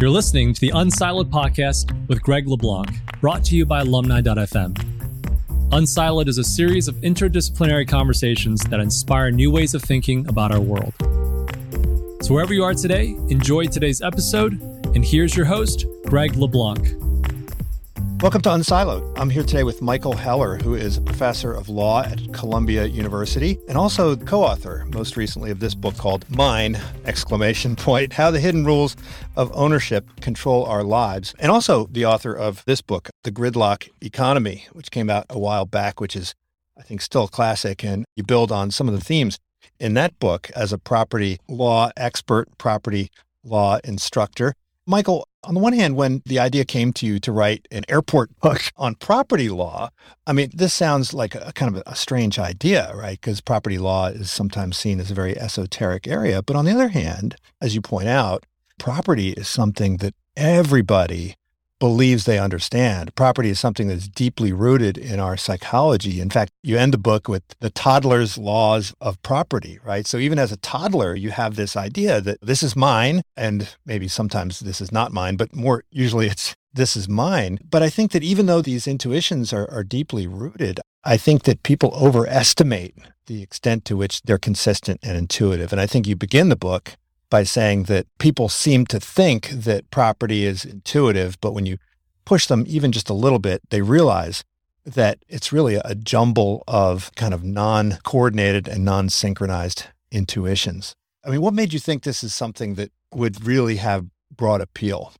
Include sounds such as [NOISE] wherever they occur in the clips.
You're listening to the Unsiloed podcast with Greg LeBlanc, brought to you by alumni.fm. Unsiloed is a series of interdisciplinary conversations that inspire new ways of thinking about our world. So, wherever you are today, enjoy today's episode. And here's your host, Greg LeBlanc. Welcome to Unsiloed. I'm here today with Michael Heller, who is a professor of law at Columbia University and also co-author, most recently, of this book called Mine! Exclamation point: How the Hidden Rules of Ownership Control Our Lives, and also the author of this book, The Gridlock Economy, which came out a while back, which is, I think, still classic, and you build on some of the themes in that book as a property law expert, property law instructor. Michael, on the one hand, when the idea came to you to write an airport [LAUGHS] book on property law, I mean, this sounds like a kind of a strange idea, right? Because property law is sometimes seen as a very esoteric area. But on the other hand, as you point out, property is something that everybody believes they understand. Property is something that's deeply rooted in our psychology. In fact, you end the book with the toddler's laws of property, right? So even as a toddler, you have this idea that this is mine, and maybe sometimes this is not mine, but more usually it's this is mine. But I think that even though these intuitions are, are deeply rooted, I think that people overestimate the extent to which they're consistent and intuitive. And I think you begin the book by saying that people seem to think that property is intuitive, but when you push them even just a little bit, they realize that it's really a jumble of kind of non coordinated and non synchronized intuitions. I mean, what made you think this is something that would really have broad appeal?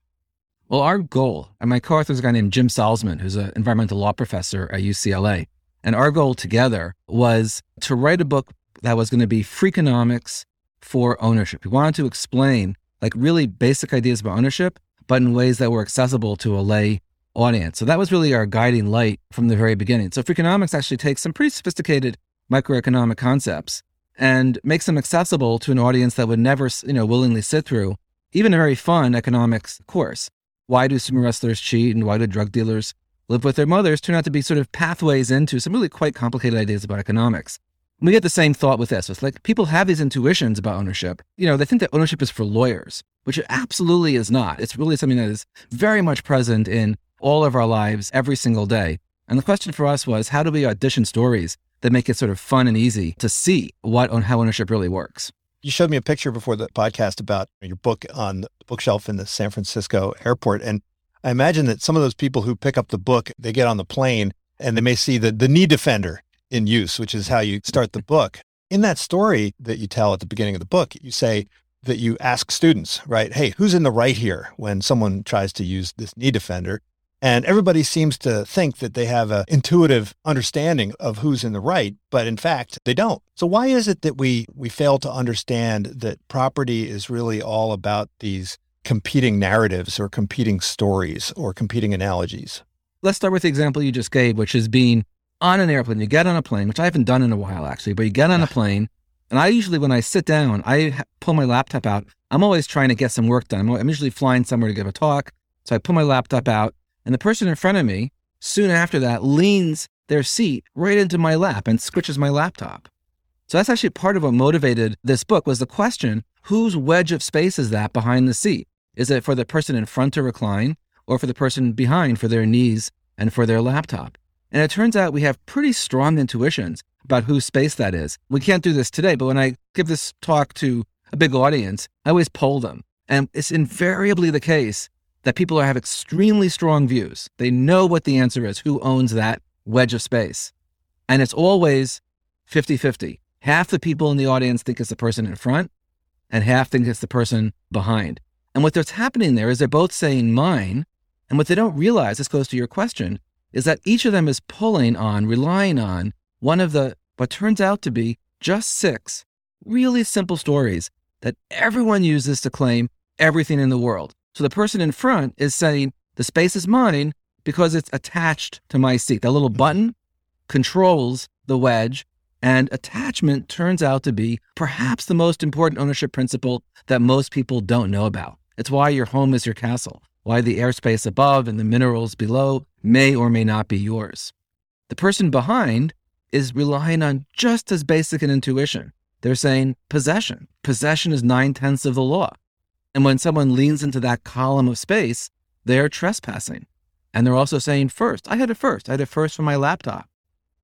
Well, our goal, and my co author is a guy named Jim Salzman, who's an environmental law professor at UCLA. And our goal together was to write a book that was going to be freakonomics for ownership. We wanted to explain like really basic ideas about ownership, but in ways that were accessible to a lay audience. So that was really our guiding light from the very beginning. So Freakonomics actually takes some pretty sophisticated microeconomic concepts and makes them accessible to an audience that would never, you know, willingly sit through even a very fun economics course. Why do sumo wrestlers cheat and why do drug dealers live with their mothers turn out to be sort of pathways into some really quite complicated ideas about economics. We get the same thought with this. It's like people have these intuitions about ownership. You know, they think that ownership is for lawyers, which it absolutely is not. It's really something that is very much present in all of our lives every single day. And the question for us was how do we audition stories that make it sort of fun and easy to see what on how ownership really works? You showed me a picture before the podcast about your book on the bookshelf in the San Francisco airport. And I imagine that some of those people who pick up the book, they get on the plane and they may see the, the knee defender in use, which is how you start the book. In that story that you tell at the beginning of the book, you say that you ask students, right? Hey, who's in the right here when someone tries to use this knee defender? And everybody seems to think that they have an intuitive understanding of who's in the right, but in fact, they don't. So why is it that we we fail to understand that property is really all about these competing narratives or competing stories or competing analogies? Let's start with the example you just gave, which is being on an airplane, you get on a plane, which I haven't done in a while actually, but you get on a plane. And I usually, when I sit down, I pull my laptop out. I'm always trying to get some work done. I'm usually flying somewhere to give a talk. So I pull my laptop out, and the person in front of me, soon after that, leans their seat right into my lap and squishes my laptop. So that's actually part of what motivated this book was the question, whose wedge of space is that behind the seat? Is it for the person in front to recline or for the person behind for their knees and for their laptop? And it turns out we have pretty strong intuitions about whose space that is. We can't do this today, but when I give this talk to a big audience, I always poll them. And it's invariably the case that people have extremely strong views. They know what the answer is, who owns that wedge of space. And it's always 50 50. Half the people in the audience think it's the person in front, and half think it's the person behind. And what's happening there is they're both saying mine. And what they don't realize, this goes to your question, is that each of them is pulling on, relying on one of the, what turns out to be just six really simple stories that everyone uses to claim everything in the world. So the person in front is saying, the space is mine because it's attached to my seat. That little button controls the wedge, and attachment turns out to be perhaps the most important ownership principle that most people don't know about. It's why your home is your castle why the airspace above and the minerals below may or may not be yours. The person behind is relying on just as basic an intuition. They're saying possession. Possession is nine tenths of the law. And when someone leans into that column of space, they're trespassing. And they're also saying, first, I had it first. I had it first for my laptop.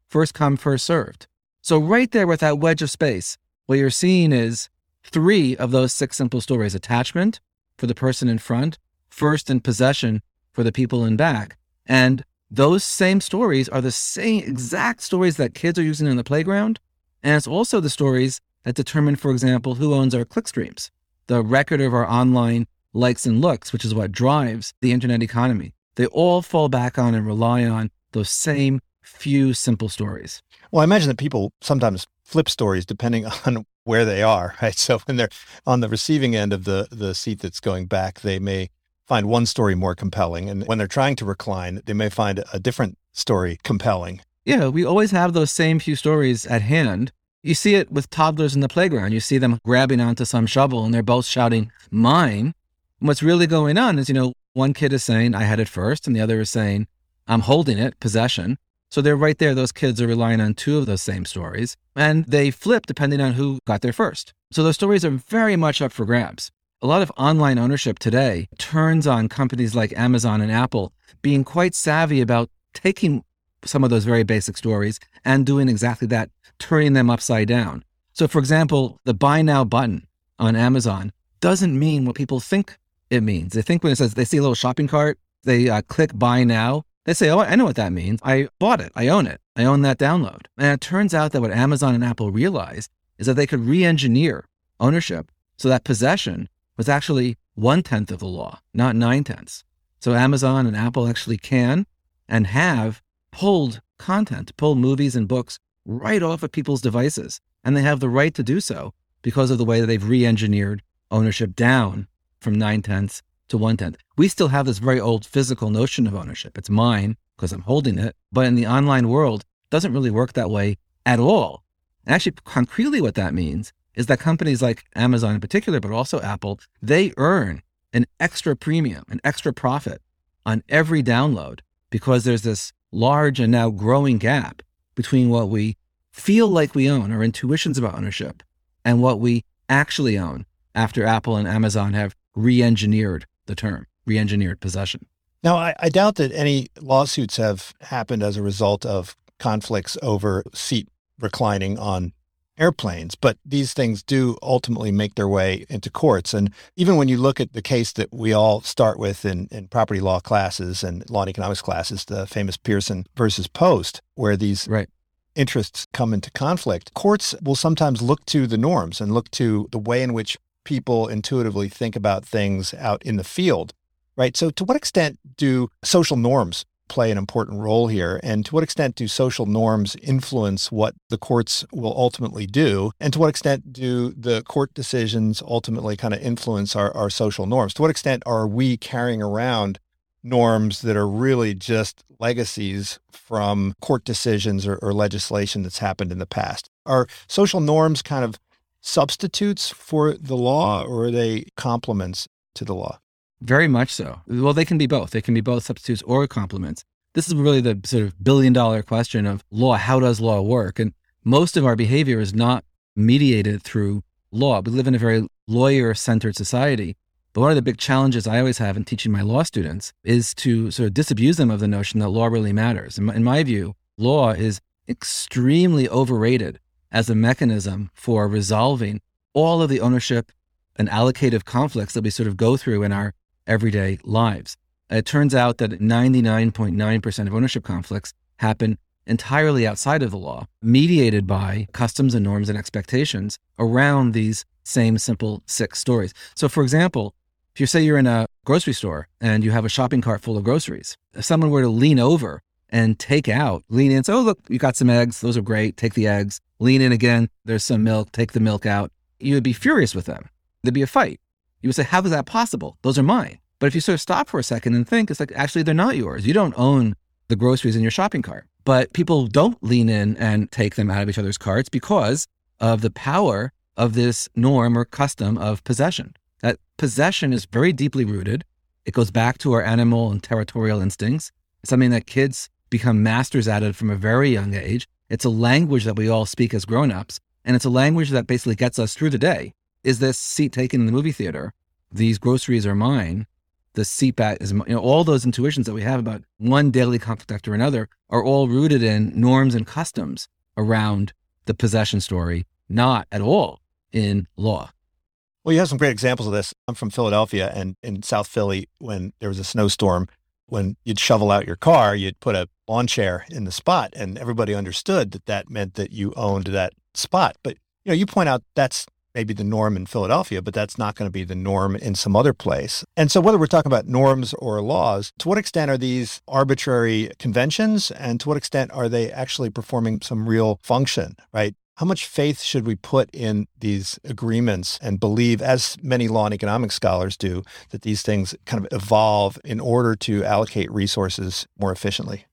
First come, first served. So, right there with that wedge of space, what you're seeing is three of those six simple stories attachment for the person in front, first in possession for the people in back. And those same stories are the same exact stories that kids are using in the playground. And it's also the stories that determine, for example, who owns our clickstreams, the record of our online likes and looks, which is what drives the internet economy. They all fall back on and rely on those same few simple stories. Well, I imagine that people sometimes flip stories depending [LAUGHS] on where they are, right? So when they're on the receiving end of the the seat that's going back, they may find one story more compelling, and when they're trying to recline, they may find a different story compelling. Yeah, we always have those same few stories at hand. You see it with toddlers in the playground. You see them grabbing onto some shovel and they're both shouting, mine. And what's really going on is, you know, one kid is saying, I had it first, and the other is saying, I'm holding it, possession. So they're right there. Those kids are relying on two of those same stories, and they flip depending on who got there first. So those stories are very much up for grabs. A lot of online ownership today turns on companies like Amazon and Apple being quite savvy about taking some of those very basic stories and doing exactly that, turning them upside down. So, for example, the buy now button on Amazon doesn't mean what people think it means. They think when it says they see a little shopping cart, they uh, click buy now, they say, Oh, I know what that means. I bought it. I own it. I own that download. And it turns out that what Amazon and Apple realized is that they could re engineer ownership so that possession was actually one tenth of the law, not nine tenths. So Amazon and Apple actually can and have pulled content, pulled movies and books right off of people's devices. And they have the right to do so because of the way that they've re engineered ownership down from nine tenths to one tenth. We still have this very old physical notion of ownership. It's mine because I'm holding it. But in the online world, it doesn't really work that way at all. And actually, concretely, what that means is that companies like Amazon in particular, but also Apple, they earn an extra premium, an extra profit on every download because there's this large and now growing gap between what we feel like we own, our intuitions about ownership, and what we actually own after Apple and Amazon have re engineered the term, re engineered possession. Now, I, I doubt that any lawsuits have happened as a result of conflicts over seat reclining on airplanes, but these things do ultimately make their way into courts. And even when you look at the case that we all start with in, in property law classes and law and economics classes, the famous Pierson versus Post, where these right. interests come into conflict, courts will sometimes look to the norms and look to the way in which people intuitively think about things out in the field. Right. So, to what extent do social norms play an important role here? And to what extent do social norms influence what the courts will ultimately do? And to what extent do the court decisions ultimately kind of influence our, our social norms? To what extent are we carrying around norms that are really just legacies from court decisions or, or legislation that's happened in the past? Are social norms kind of substitutes for the law or are they complements to the law? Very much so. Well, they can be both. They can be both substitutes or complements. This is really the sort of billion dollar question of law. How does law work? And most of our behavior is not mediated through law. We live in a very lawyer centered society. But one of the big challenges I always have in teaching my law students is to sort of disabuse them of the notion that law really matters. In my, in my view, law is extremely overrated as a mechanism for resolving all of the ownership and allocative conflicts that we sort of go through in our everyday lives. It turns out that 99.9% of ownership conflicts happen entirely outside of the law, mediated by customs and norms and expectations around these same simple six stories. So, for example, if you say you're in a grocery store and you have a shopping cart full of groceries, if someone were to lean over and take out, lean in, say, oh, look, you got some eggs. Those are great. Take the eggs. Lean in again. There's some milk. Take the milk out. You would be furious with them. There'd be a fight. You would say, How is that possible? Those are mine. But if you sort of stop for a second and think, it's like, actually, they're not yours. You don't own the groceries in your shopping cart. But people don't lean in and take them out of each other's carts because of the power of this norm or custom of possession. That possession is very deeply rooted. It goes back to our animal and territorial instincts. It's something that kids become masters at it from a very young age. It's a language that we all speak as grown-ups, and it's a language that basically gets us through the day. Is this seat taken in the movie theater? these groceries are mine, the seatback is, you know, all those intuitions that we have about one daily conflict after another are all rooted in norms and customs around the possession story, not at all in law. Well, you have some great examples of this. I'm from Philadelphia and in South Philly, when there was a snowstorm, when you'd shovel out your car, you'd put a lawn chair in the spot, and everybody understood that that meant that you owned that spot. But you know, you point out that's maybe the norm in Philadelphia, but that's not going to be the norm in some other place. And so, whether we're talking about norms or laws, to what extent are these arbitrary conventions, and to what extent are they actually performing some real function, right? How much faith should we put in these agreements and believe, as many law and economics scholars do, that these things kind of evolve in order to allocate resources more efficiently?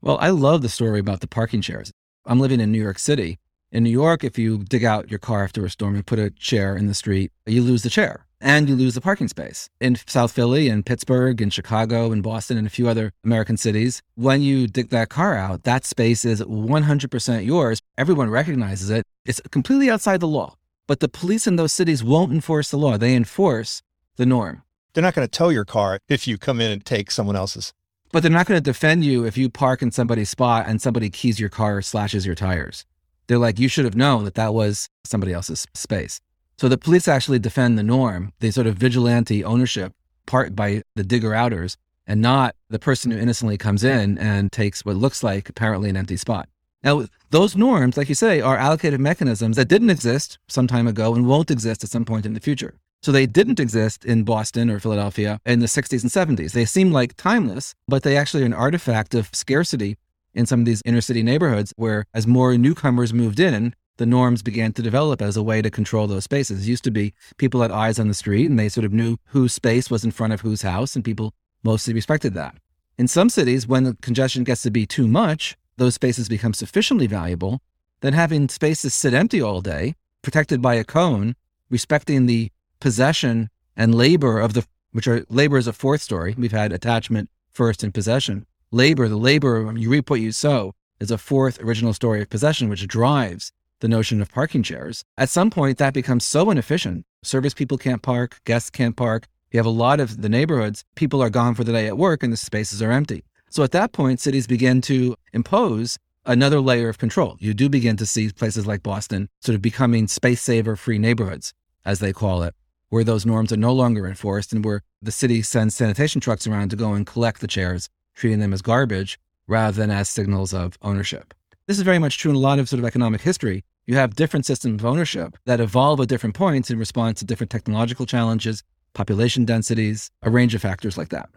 Well, I love the story about the parking chairs. I'm living in New York City, in New York, if you dig out your car after a storm and put a chair in the street, you lose the chair and you lose the parking space. In South Philly and Pittsburgh and Chicago and Boston and a few other American cities, when you dig that car out, that space is 100% yours. Everyone recognizes it. It's completely outside the law. But the police in those cities won't enforce the law. They enforce the norm. They're not going to tow your car if you come in and take someone else's. But they're not going to defend you if you park in somebody's spot and somebody keys your car or slashes your tires. They're like, you should have known that that was somebody else's space. So the police actually defend the norm, the sort of vigilante ownership part by the digger outers and not the person who innocently comes in and takes what looks like apparently an empty spot. Now, those norms, like you say, are allocated mechanisms that didn't exist some time ago and won't exist at some point in the future. So they didn't exist in Boston or Philadelphia in the 60s and 70s. They seem like timeless, but they actually are an artifact of scarcity in some of these inner city neighborhoods where as more newcomers moved in, the norms began to develop as a way to control those spaces. It used to be people had eyes on the street and they sort of knew whose space was in front of whose house, and people mostly respected that. In some cities, when the congestion gets to be too much, those spaces become sufficiently valuable that having spaces sit empty all day, protected by a cone, respecting the possession and labor of the, which are labor is a fourth story. We've had attachment first and possession labor, the labor, you reap what you sow, is a fourth original story of possession, which drives the notion of parking chairs. At some point, that becomes so inefficient. Service people can't park, guests can't park. You have a lot of the neighborhoods, people are gone for the day at work and the spaces are empty. So at that point, cities begin to impose another layer of control. You do begin to see places like Boston sort of becoming space saver free neighborhoods, as they call it, where those norms are no longer enforced and where the city sends sanitation trucks around to go and collect the chairs treating them as garbage rather than as signals of ownership. This is very much true in a lot of sort of economic history. You have different systems of ownership that evolve at different points in response to different technological challenges, population densities, a range of factors like that.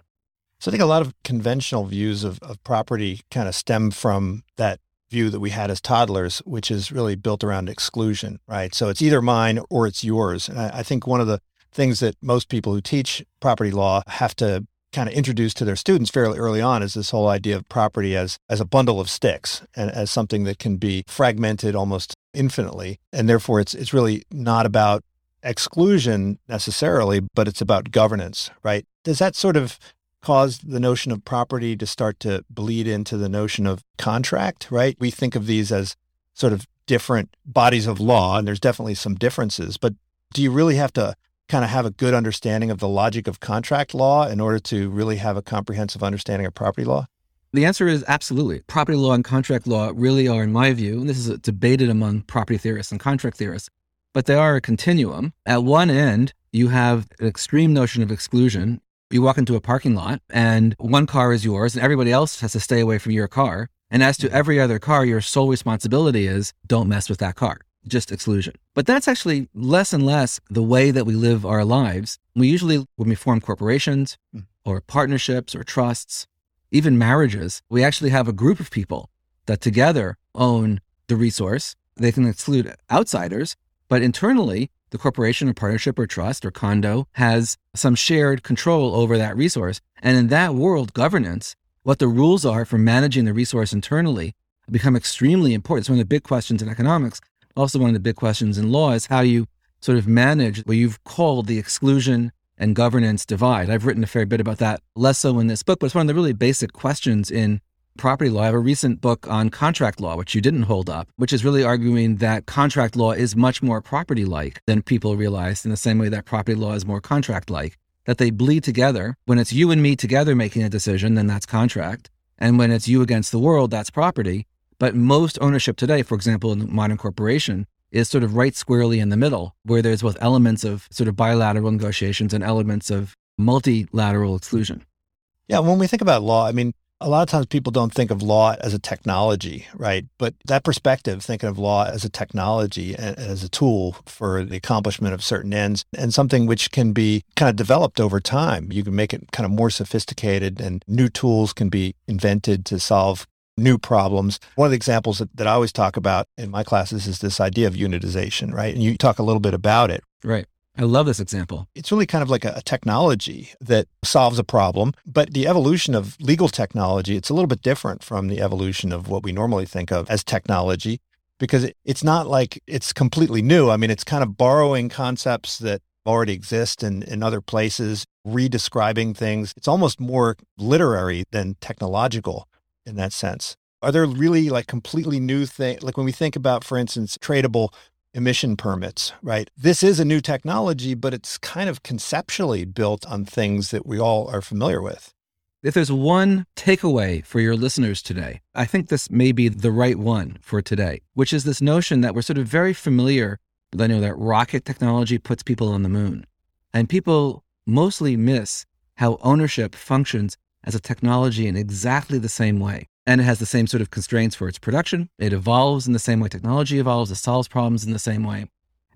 So I think a lot of conventional views of, of property kind of stem from that view that we had as toddlers, which is really built around exclusion, right? So it's either mine or it's yours. And I, I think one of the things that most people who teach property law have to kind of introduced to their students fairly early on is this whole idea of property as as a bundle of sticks and as something that can be fragmented almost infinitely. And therefore it's it's really not about exclusion necessarily but it's about governance right? Does that sort of cause the notion of property to start to bleed into the notion of contract right? We think of these as sort of different bodies of law and there's definitely some differences but do you really have to kind of have a good understanding of the logic of contract law in order to really have a comprehensive understanding of property law? The answer is absolutely. Property law and contract law really are, in my view, and this is debated among property theorists and contract theorists, but they are a continuum. At one end, you have an extreme notion of exclusion. You walk into a parking lot and one car is yours and everybody else has to stay away from your car. And as to mm-hmm. every other car, your sole responsibility is don't mess with that car just exclusion. But that's actually less and less the way that we live our lives. We usually, when we form corporations hmm. or partnerships or trusts, even marriages, we actually have a group of people that together own the resource. They can exclude outsiders, but internally, the corporation or partnership or trust or condo has some shared control over that resource. And in that world, governance, what the rules are for managing the resource internally become extremely important. It's one of the big questions in economics also one of the big questions in law is how you sort of manage what you've called the exclusion and governance divide. I've written a fair bit about that, less so in this book, but it's one of the really basic questions in property law. I have a recent book on contract law, which you didn't hold up, which is really arguing that contract law is much more property like than people realize, in the same way that property law is more contract like, that they bleed together. When it's you and me together making a decision, then that's contract. And when it's you against the world, that's property. But most ownership today, for example, in the modern corporation, is sort of right squarely in the middle, where there's both elements of sort of bilateral negotiations and elements of multilateral exclusion. Yeah, when we think about law, I mean, a lot of times people don't think of law as a technology, right? But that perspective, thinking of law as a technology as a tool for the accomplishment of certain ends and something which can be kind of developed over time. You can make it kind of more sophisticated and new tools can be invented to solve new problems. One of the examples that, that I always talk about in my classes is this idea of unitization, right? And you talk a little bit about it. Right. I love this example. It's really kind of like a, a, technology that solves a problem, but the evolution of legal technology, it's a little bit different from the evolution of what we normally think of as technology because it, it's not like it's completely new. I mean, it's kind of borrowing concepts that already exist in, in other places, redescribing things. It's almost more literary than technological in that sense. Are there really like completely new things? Like when we think about, for instance, tradable emission permits, right? This is a new technology, but it's kind of conceptually built on things that we all are familiar with. If there's one takeaway for your listeners today, I think this may be the right one for today, which is this notion that we're sort of very familiar. I know that rocket technology puts people on the moon, and people mostly miss how ownership functions as a technology in exactly the same way. And it has the same sort of constraints for its production. It evolves in the same way technology evolves, it solves problems in the same way.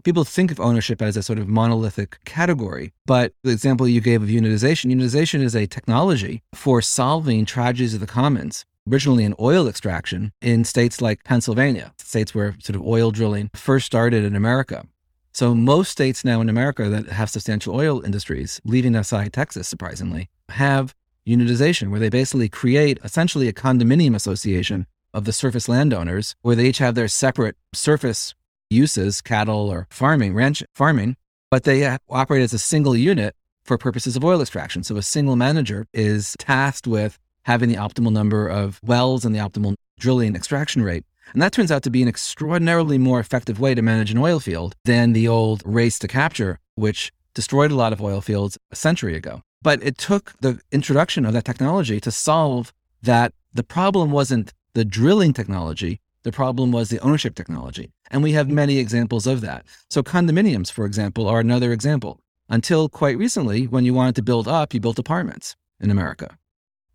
People think of ownership as a sort of monolithic category, but the example you gave of unitization, unitization is a technology for solving tragedies of the commons originally in oil extraction in states like Pennsylvania, states where sort of oil drilling first started in America. So most states now in America that have substantial oil industries, leaving aside Texas, surprisingly, have unitization, where they basically create essentially a condominium association of the surface landowners, where they each have their separate surface uses, cattle or farming, ranch farming, but they uh, operate as a single unit for purposes of oil extraction. So a single manager is tasked with having the optimal number of wells and the optimal drilling extraction rate. And that turns out to be an extraordinarily more effective way to manage an oil field than the old race to capture, which destroyed a lot of oil fields a century ago. But it took the introduction of that technology to solve that the problem wasn't the drilling technology, the problem was the ownership technology. And we have many examples of that. So, condominiums, for example, are another example. Until quite recently, when you wanted to build up, you built apartments in America.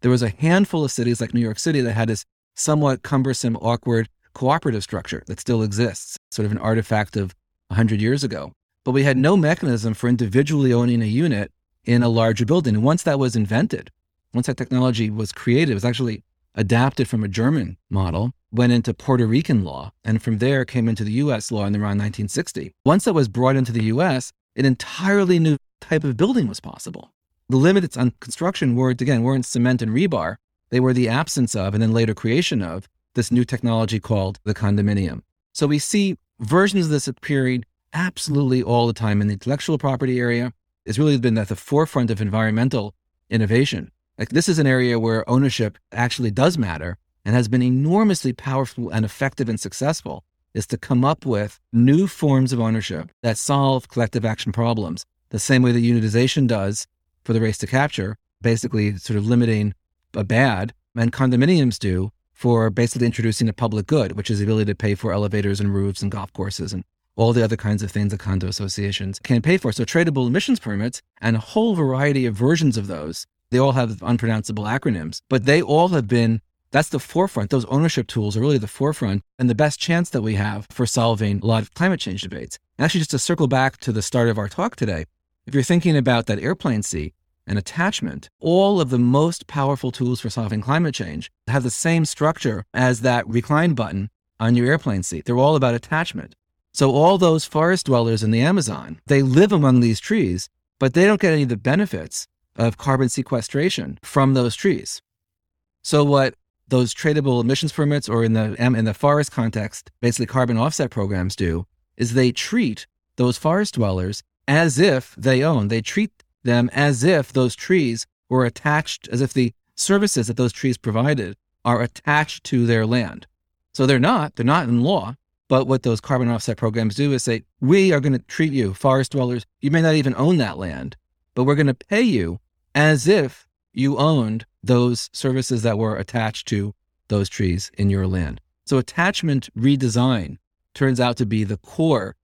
There was a handful of cities like New York City that had this somewhat cumbersome, awkward cooperative structure that still exists, sort of an artifact of 100 years ago. But we had no mechanism for individually owning a unit in a larger building. And once that was invented, once that technology was created, it was actually adapted from a German model, went into Puerto Rican law, and from there came into the US law in around 1960. Once that was brought into the US, an entirely new type of building was possible. The limits on construction weren't, again, weren't cement and rebar. They were the absence of and then later creation of this new technology called the condominium. So we see versions of this appearing absolutely all the time in the intellectual property area, has really been at the forefront of environmental innovation. Like this is an area where ownership actually does matter and has been enormously powerful and effective and successful is to come up with new forms of ownership that solve collective action problems the same way that unitization does for the race to capture, basically sort of limiting a bad, and condominiums do for basically introducing a public good, which is the ability to pay for elevators and roofs and golf courses and all the other kinds of things that condo associations can pay for. So tradable emissions permits and a whole variety of versions of those, they all have unpronounceable acronyms, but they all have been that's the forefront. Those ownership tools are really the forefront and the best chance that we have for solving a lot of climate change debates. And actually, just to circle back to the start of our talk today, if you're thinking about that airplane seat and attachment, all of the most powerful tools for solving climate change have the same structure as that recline button on your airplane seat. They're all about attachment. So all those forest dwellers in the Amazon, they live among these trees, but they don't get any of the benefits of carbon sequestration from those trees. So what those tradable emissions permits or in the um, in the forest context, basically carbon offset programs do is they treat those forest dwellers as if they own. They treat them as if those trees were attached, as if the services that those trees provided are attached to their land. So they're not, they're not in law. But what those carbon offset programs do is say, we are going to treat you, forest dwellers, you may not even own that land, but we're going to pay you as if you owned those services that were attached to those trees in your land. So attachment redesign turns out to be the core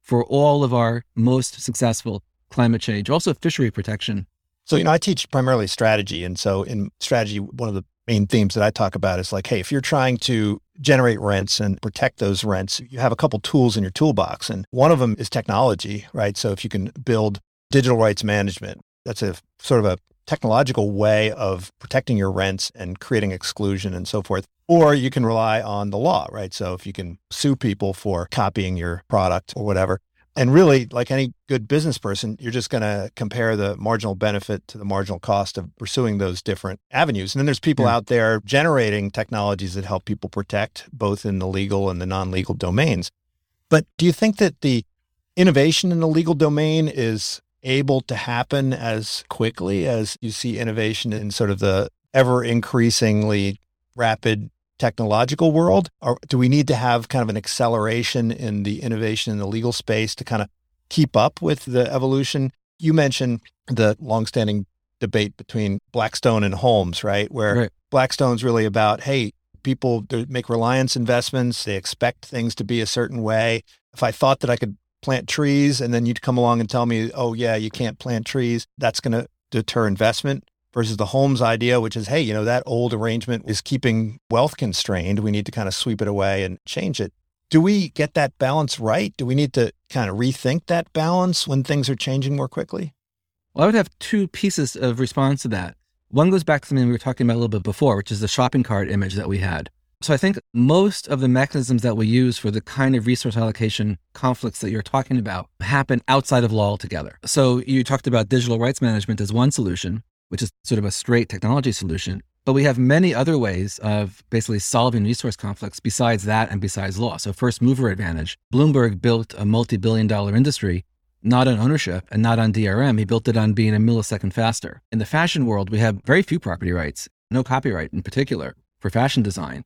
for all of our most successful climate change, also fishery protection. So, you know, I teach primarily strategy. And so in strategy, one of the main themes that I talk about is like, hey, if you're trying to generate rents and protect those rents, you have a couple tools in your toolbox. And one of them is technology, right? So if you can build digital rights management, that's a sort of a technological way of protecting your rents and creating exclusion and so forth. Or you can rely on the law, right? So if you can sue people for copying your product or whatever. And really, like any good business person, you're just going to compare the marginal benefit to the marginal cost of pursuing those different avenues. And then there's people yeah. out there generating technologies that help people protect both in the legal and the non legal domains. But do you think that the innovation in the legal domain is able to happen as quickly as you see innovation in sort of the ever increasingly rapid technological world? Or do we need to have kind of an acceleration in the innovation in the legal space to kind of keep up with the evolution? You mentioned the longstanding debate between Blackstone and Holmes, right? Where right. Blackstone's really about, hey, people make reliance investments, they expect things to be a certain way. If I thought that I could plant trees and then you'd come along and tell me, oh, yeah, you can't plant trees, that's going to deter investment versus the Holmes idea, which is, hey, you know, that old arrangement is keeping wealth constrained. We need to kind of sweep it away and change it. Do we get that balance right? Do we need to kind of rethink that balance when things are changing more quickly? Well, I would have two pieces of response to that. One goes back to something we were talking about a little bit before, which is the shopping cart image that we had. So I think most of the mechanisms that we use for the kind of resource allocation conflicts that you're talking about happen outside of law altogether. So you talked about digital rights management as one solution, which is sort of a straight technology solution. But we have many other ways of basically solving resource conflicts besides that and besides law. So, first mover advantage. Bloomberg built a multi billion dollar industry, not on ownership and not on DRM. He built it on being a millisecond faster. In the fashion world, we have very few property rights, no copyright in particular for fashion design.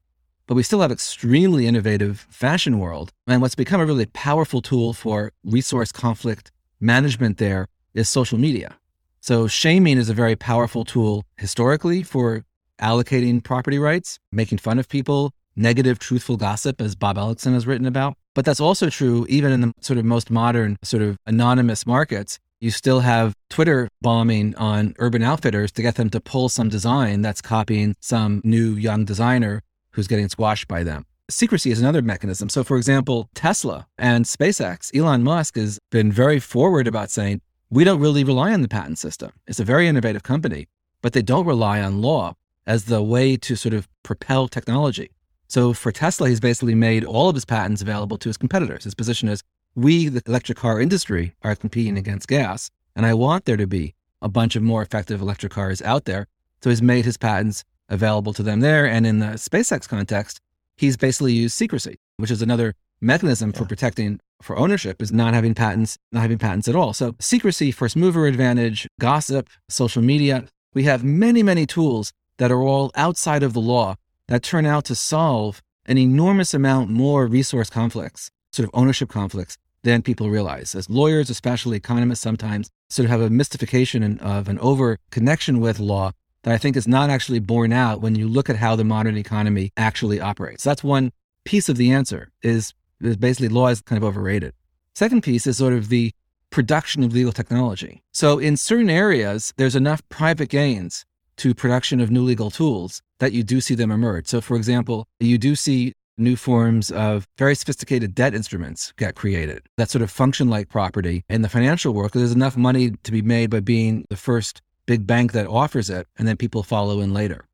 But we still have extremely innovative fashion world. And what's become a really powerful tool for resource conflict management there is social media. So shaming is a very powerful tool historically for allocating property rights, making fun of people, negative truthful gossip, as Bob Ellickson has written about. But that's also true even in the sort of most modern, sort of anonymous markets. You still have Twitter bombing on urban outfitters to get them to pull some design that's copying some new young designer who's getting squashed by them. Secrecy is another mechanism. So, for example, Tesla and SpaceX, Elon Musk has been very forward about saying, we don't really rely on the patent system. It's a very innovative company, but they don't rely on law as the way to sort of propel technology. So for Tesla, he's basically made all of his patents available to his competitors. His position is we, the electric car industry, are competing against gas, and I want there to be a bunch of more effective electric cars out there. So he's made his patents available to them there. And in the SpaceX context, he's basically used secrecy, which is another mechanism yeah. for protecting for ownership is not having patents, not having patents at all. So secrecy, first mover advantage, gossip, social media. We have many, many tools that are all outside of the law that turn out to solve an enormous amount more resource conflicts, sort of ownership conflicts than people realize. As lawyers, especially economists, sometimes sort of have a mystification of an over connection with law that I think is not actually borne out when you look at how the modern economy actually operates. That's one piece of the answer is basically law is kind of overrated. Second piece is sort of the production of legal technology. So in certain areas, there's enough private gains to production of new legal tools that you do see them emerge. So for example, you do see new forms of very sophisticated debt instruments get created that sort of function like property in the financial world because there's enough money to be made by being the first big bank that offers it and then people follow in later.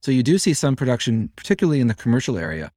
So you do see some production, particularly in the commercial area,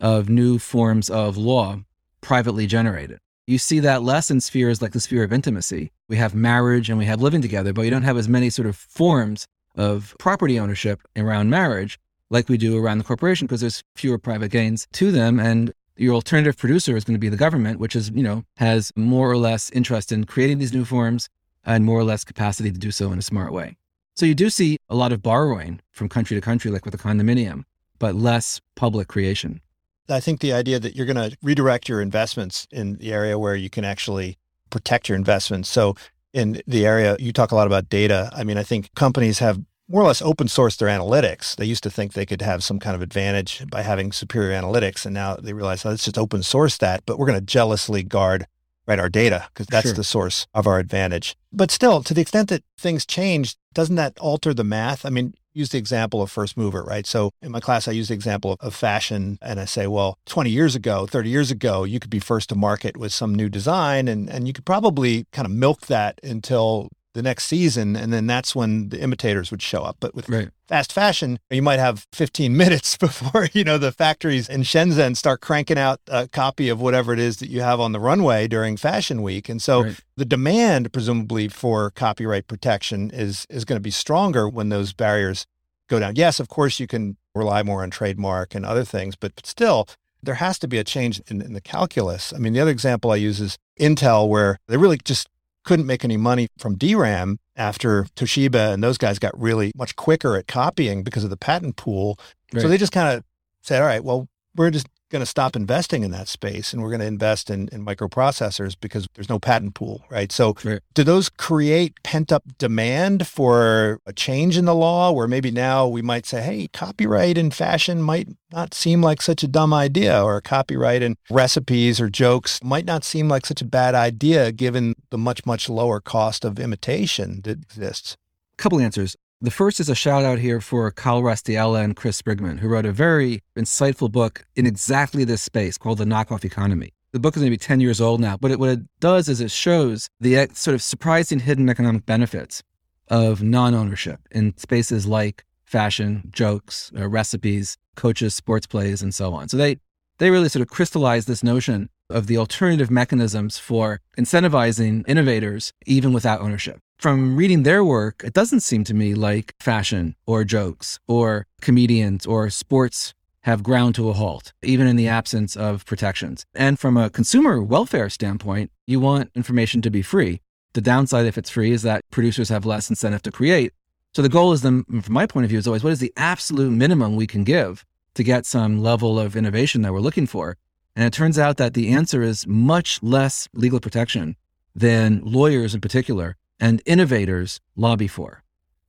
of new forms of law privately generated. You see that less in spheres like the sphere of intimacy. We have marriage and we have living together, but you don't have as many sort of forms of property ownership around marriage like we do around the corporation because there's fewer private gains to them and your alternative producer is going to be the government which is you know has more or less interest in creating these new forms and more or less capacity to do so in a smart way so you do see a lot of borrowing from country to country like with the condominium but less public creation. I think the idea that you're going to redirect your investments in the area where you can actually protect your investments. So in the area you talk a lot about data. I mean, I think companies have more or less open source their analytics. They used to think they could have some kind of advantage by having superior analytics, and now they realize, oh, let's just open source that, but we're going to jealously guard right our data because that's sure. the source of our advantage. But still, to the extent that things change, doesn't that alter the math? I mean, use the example of first mover, right? So in my class, I use the example of, fashion and I say, well, 20 years ago, 30 years ago, you could be first to market with some new design and, and you could probably kind of milk that until the next season, and then that's when the imitators would show up. But with right. fast fashion, you might have 15 [LAUGHS] minutes before you know the factories in Shenzhen start cranking out a copy of whatever it is that you have on the runway during Fashion Week, and so right. the demand, presumably, for copyright protection is is going to be stronger when those barriers go down. Yes, of course, you can rely more on trademark and other things, but, but still. There has to be a change in, in the calculus. I mean, the other example I use is Intel, where they really just couldn't make any money from DRAM after Toshiba and those guys got really much quicker at copying because of the patent pool. Right. So they just kind of said, all right, well, we're just going to stop investing in that space and we're going to invest in, in microprocessors because there's no patent pool, right? So, right. do those create pent up demand for a change in the law where maybe now we might say, hey, copyright in fashion might not seem like such a dumb idea, or copyright in recipes or jokes might not seem like such a bad idea given the much, much lower cost of imitation that exists? A couple answers. The first is a shout out here for Kyle Raustiala and Chris Sprigman, who wrote a very insightful book in exactly this space called The Knockoff Economy. The book is maybe 10 years old now, but it, what it does is it shows the sort of surprising hidden economic benefits of non ownership in spaces like fashion, jokes, uh, recipes, coaches, sports plays, and so on. So they, they really sort of crystallize this notion of the alternative mechanisms for incentivizing innovators even without ownership. From reading their work, it doesn't seem to me like fashion or jokes or comedians or sports have ground to a halt, even in the absence of protections. And from a consumer welfare standpoint, you want information to be free. The downside, if it's free, is that producers have less incentive to create. So the goal is, then, from my point of view, is always what is the absolute minimum we can give to get some level of innovation that we're looking for. And it turns out that the answer is much less legal protection than lawyers in particular and innovators lobby for.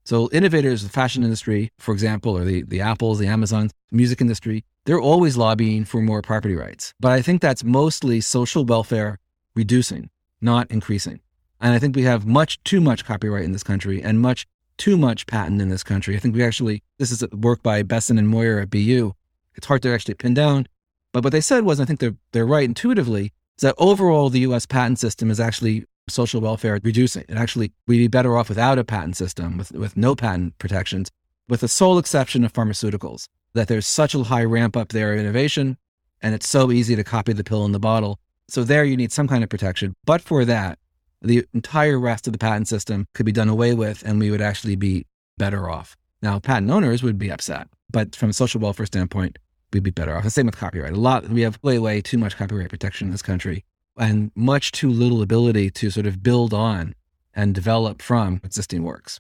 So innovators, the fashion industry, for example, or the, the Apples, the Amazons, music industry, they're always lobbying for more property rights. But I think that's mostly social welfare reducing, not increasing. And I think we have much too much copyright in this country and much too much patent in this country. I think we actually, this is work by Bessen and Meurer at BU. It's hard to actually pin down. But what they said was, I think they're, they're right intuitively, is that overall the US patent system is actually social welfare reducing. And actually, we'd be better off without a patent system, with, with no patent protections, with the sole exception of pharmaceuticals, that there's such a high ramp up there of innovation and it's so easy to copy the pill in the bottle. So there you need some kind of protection. But for that, the entire rest of the patent system could be done away with and we would actually be better off. Now, patent owners would be upset, but from a social welfare standpoint, we'd be better off. The same with copyright. A lot, we have way, way too much copyright protection in this country and much too little ability to sort of build on and develop from existing works.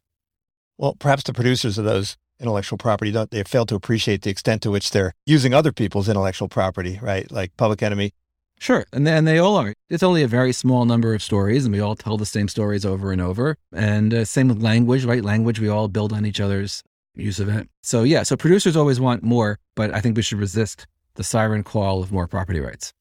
Well, perhaps the producers of those intellectual property don't they fail to appreciate the extent to which they're using other people's intellectual property, right? Like Public Enemy. Sure, and they, and they all are. It's only a very small number of stories, and we all tell the same stories over and over. And uh, same with language, right? Language, we all build on each other's use of it. So yeah, so producers always want more, but I think we should resist the siren call of more property rights.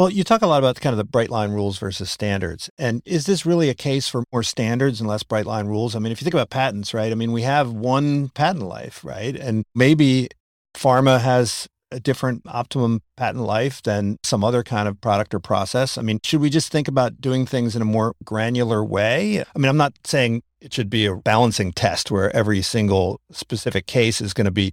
Well, you talk a lot about kind of the bright line rules versus standards. And is this really a case for more standards and less bright line rules? I mean, if you think about patents, right? I mean, we have one patent life, right? And maybe pharma has a different optimum patent life than some other kind of product or process. I mean, should we just think about doing things in a more granular way? I mean, I'm not saying it should be a balancing test where every single specific case is going to be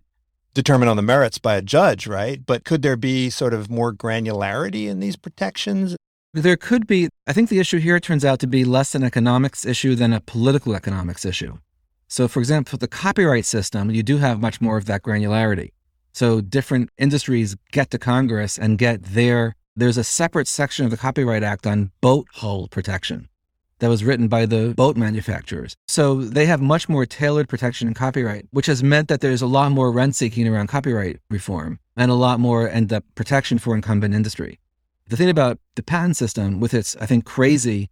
determined on the merits by a judge, right? But could there be sort of more granularity in these protections? There could be. I think the issue here turns out to be less an economics issue than a political economics issue. So, for example, the copyright system, you do have much more of that granularity. So, different industries get to Congress and get their, there's a separate section of the Copyright Act on boat hull protection. That was written by the boat manufacturers. So they have much more tailored protection in copyright, which has meant that there's a lot more rent seeking around copyright reform and a lot more end up protection for incumbent industry. The thing about the patent system with its, I think, crazy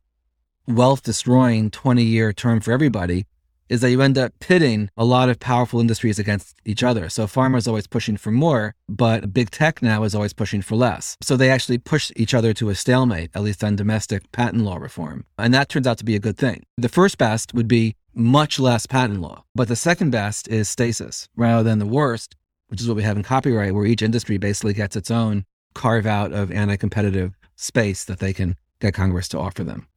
wealth destroying 20 year term for everybody is that you end up pitting a lot of powerful industries against each other. So pharma is always pushing for more, but big tech now is always pushing for less. So they actually push each other to a stalemate, at least on domestic patent law reform. And that turns out to be a good thing. The first best would be much less patent law, but the second best is stasis rather than the worst, which is what we have in copyright, where each industry basically gets its own carve out of anti competitive space that they can get Congress to offer them.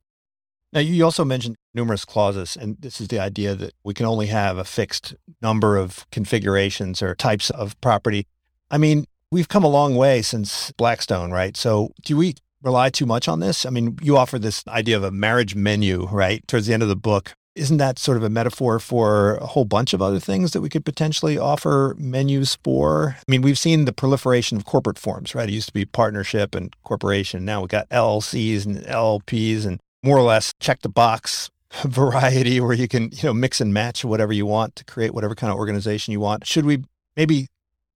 Now, you also mentioned numerus clausus, and this is the idea that we can only have a fixed number of configurations or types of property. I mean, we've come a long way since Blackstone, right? So, do we rely too much on this? I mean, you offer this idea of a marriage menu, right? Towards the end of the book. Isn't that sort of a metaphor for a whole bunch of other things that we could potentially offer menus for? I mean, we've seen the proliferation of corporate forms, right? It used to be partnership and corporation. Now we've got LLCs and LPs and more or less check the box [LAUGHS] variety where you can, you know, mix and match whatever you want to create whatever kind of organization you want. Should we maybe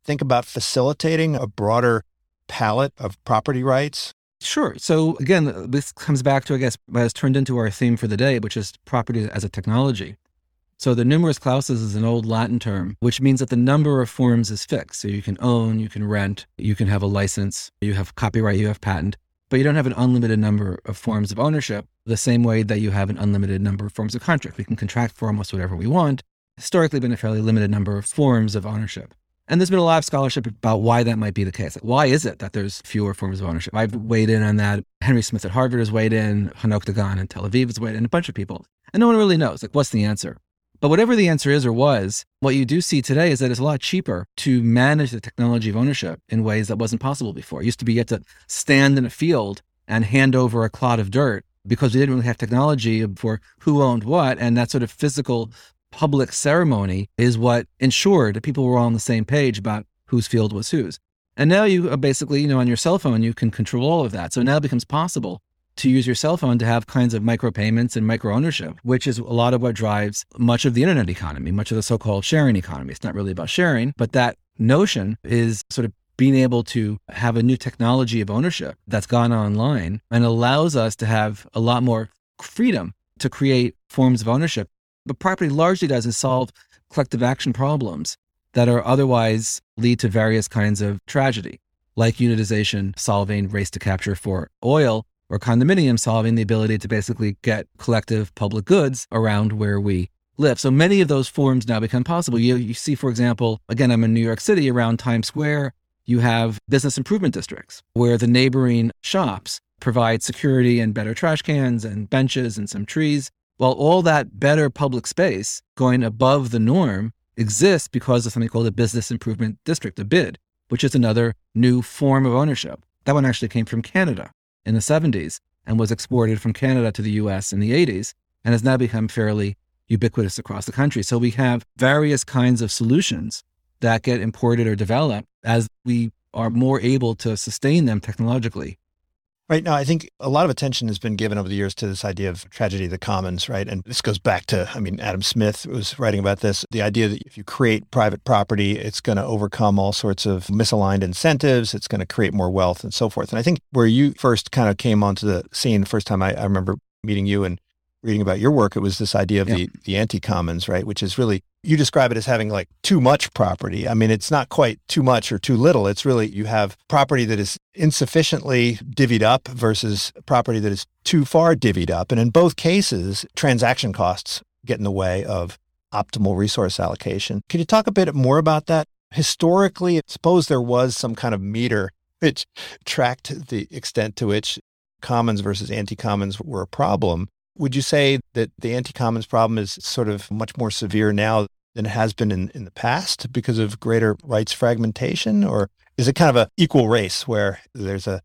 think about facilitating a broader palette of property rights? Sure. So again, this comes back to, I guess, what has turned into our theme for the day, which is property as a technology. So the numerus clausus is an old Latin term, which means that the number of forms is fixed. So you can own, you can rent, you can have a license, you have copyright, you have patent but you don't have an unlimited number of forms of ownership the same way that you have an unlimited number of forms of contract. We can contract for almost whatever we want. Historically, been a fairly limited number of forms of ownership. And there's been a lot of scholarship about why that might be the case. Why is it that there's fewer forms of ownership? I've weighed in on that. Henry Smith at Harvard has weighed in. Hanoch Dagan in Tel Aviv has weighed in. A bunch of people. And no one really knows. Like, what's the answer? But whatever the answer is or was, what you do see today is that it's a lot cheaper to manage the technology of ownership in ways that wasn't possible before. It used to be you had to stand in a field and hand over a clod of dirt because we didn't really have technology for who owned what. And that sort of physical public ceremony is what ensured that people were all on the same page about whose field was whose. And now you basically, you know, on your cell phone, you can control all of that. So now it becomes possible to use your cell phone to have kinds of micropayments and micro ownership, which is a lot of what drives much of the internet economy, much of the so called sharing economy. It's not really about sharing, but that notion is sort of being able to have a new technology of ownership that's gone online and allows us to have a lot more freedom to create forms of ownership. But property largely doesn't solve collective action problems that are otherwise lead to various kinds of tragedy, like unitization solving race to capture for oil or condominium solving the ability to basically get collective public goods around where we live. So many of those forms now become possible. You, you see, for example, again, I'm in New York City around Times Square. You have business improvement districts where the neighboring shops provide security and better trash cans and benches and some trees. Well, all that better public space going above the norm exists because of something called a business improvement district, a BID, which is another new form of ownership. That one actually came from Canada in the 70s and was exported from Canada to the US in the 80s and has now become fairly ubiquitous across the country. So we have various kinds of solutions that get imported or developed as we are more able to sustain them technologically. Right now, I think a lot of attention has been given over the years to this idea of tragedy of the commons, right? And this goes back to, I mean, Adam Smith was writing about this the idea that if you create private property, it's going to overcome all sorts of misaligned incentives, it's going to create more wealth and so forth. And I think where you first kind of came onto the scene the first time I, I remember meeting you and reading about your work, it was this idea of yeah. the, the anti commons, right? Which is really you describe it as having like too much property. I mean, it's not quite too much or too little. It's really you have property that is insufficiently divvied up versus property that is too far divvied up. And in both cases, transaction costs get in the way of optimal resource allocation. Could you talk a bit more about that? Historically, suppose there was some kind of meter which tracked the extent to which commons versus anti commons were a problem. Would you say that the anti commons problem is sort of much more severe now than it has been in, in the past because of greater rights fragmentation? Or is it kind of an equal race where there's a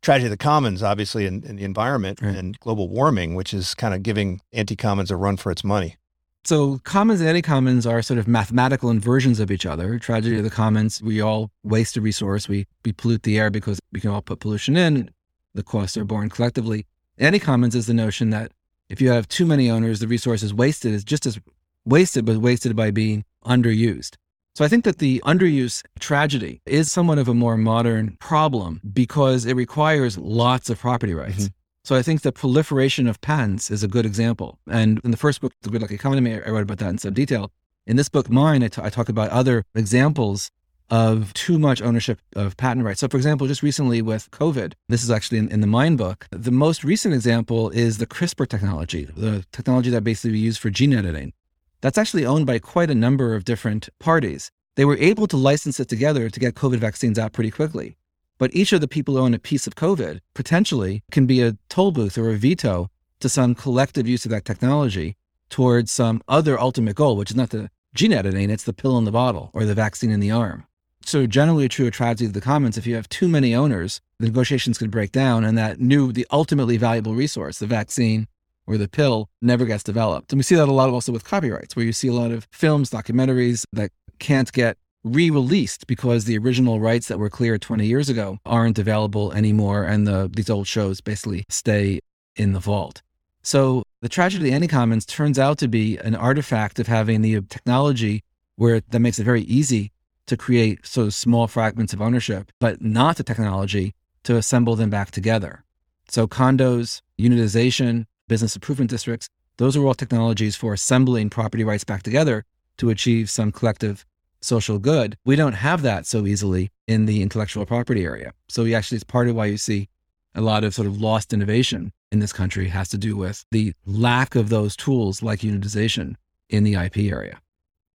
tragedy of the commons, obviously, in, in the environment right. and global warming, which is kind of giving anti commons a run for its money? So commons and anti-commons are sort of mathematical inversions of each other. Tragedy of the commons, we all waste a resource. We, we pollute the air because we can all put pollution in. The costs are borne collectively. Anti-commons is the notion that If you have too many owners, the resource is wasted, is just as wasted, but wasted by being underused. So I think that the underuse tragedy is somewhat of a more modern problem because it requires lots of property rights. Mm-hmm. So I think the proliferation of patents is a good example. And in the first book, The Gridlock Economy, I wrote about that in some detail. In this book, mine, I, t- I talk about other examples of too much ownership of patent rights. So, for example, just recently with COVID, this is actually in, in, the Mine book. The most recent example is the CRISPR technology, the technology that basically we use for gene editing. That's actually owned by quite a number of different parties. They were able to license it together to get COVID vaccines out pretty quickly. But each of the people who own a piece of COVID potentially can be a toll booth or a veto to some collective use of that technology towards some other ultimate goal, which is not the gene editing, it's the pill in the bottle or the vaccine in the arm. So generally true of tragedy of the commons, if you have too many owners, the negotiations can break down and that new, the ultimately valuable resource, the vaccine or the pill, never gets developed. And we see that a lot also with copyrights, where you see a lot of films, documentaries that can't get re-released because the original rights that were cleared 20 years ago aren't available anymore and the, these old shows basically stay in the vault. So the tragedy of the anti-commons turns out to be an artifact of having the uh, technology where that makes it very easy to create sort of small fragments of ownership, but not the technology to assemble them back together. So condos, unitization, business improvement districts, those are all technologies for assembling property rights back together to achieve some collective social good. We don't have that so easily in the intellectual property area. So we actually, it's part of why you see a lot of sort of lost innovation in this country has to do with the lack of those tools like unitization in the IP area.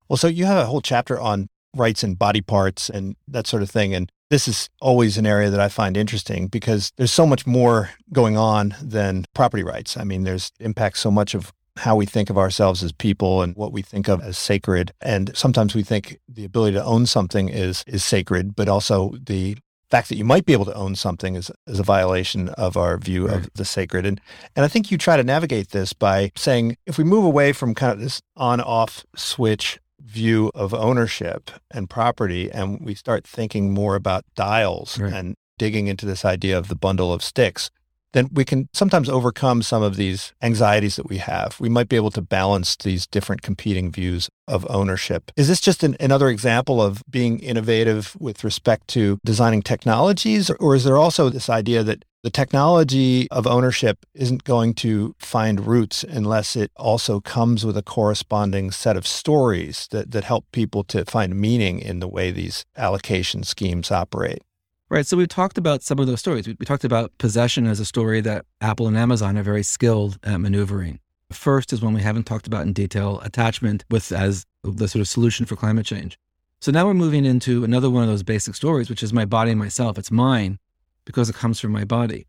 Well, so you have a whole chapter on rights and body parts and that sort of thing. And this is always an area that I find interesting because there's so much more going on than property rights. I mean, there's impacts so much of how we think of ourselves as people and what we think of as sacred. And sometimes we think the ability to own something is is sacred, but also the fact that you might be able to own something is, is a violation of our view right. of the sacred. And and I think you try to navigate this by saying if we move away from kind of this on off switch view of ownership and property and we start thinking more about dials right. and digging into this idea of the bundle of sticks then we can sometimes overcome some of these anxieties that we have. We might be able to balance these different competing views of ownership. Is this just an, another example of being innovative with respect to designing technologies? Or is there also this idea that the technology of ownership isn't going to find roots unless it also comes with a corresponding set of stories that, that help people to find meaning in the way these allocation schemes operate? Right. So we've talked about some of those stories. We, we, talked about possession as a story that Apple and Amazon are very skilled at maneuvering. First is one we haven't talked about in detail attachment with as the sort of solution for climate change. So now we're moving into another one of those basic stories, which is my body and myself. It's mine because it comes from my body.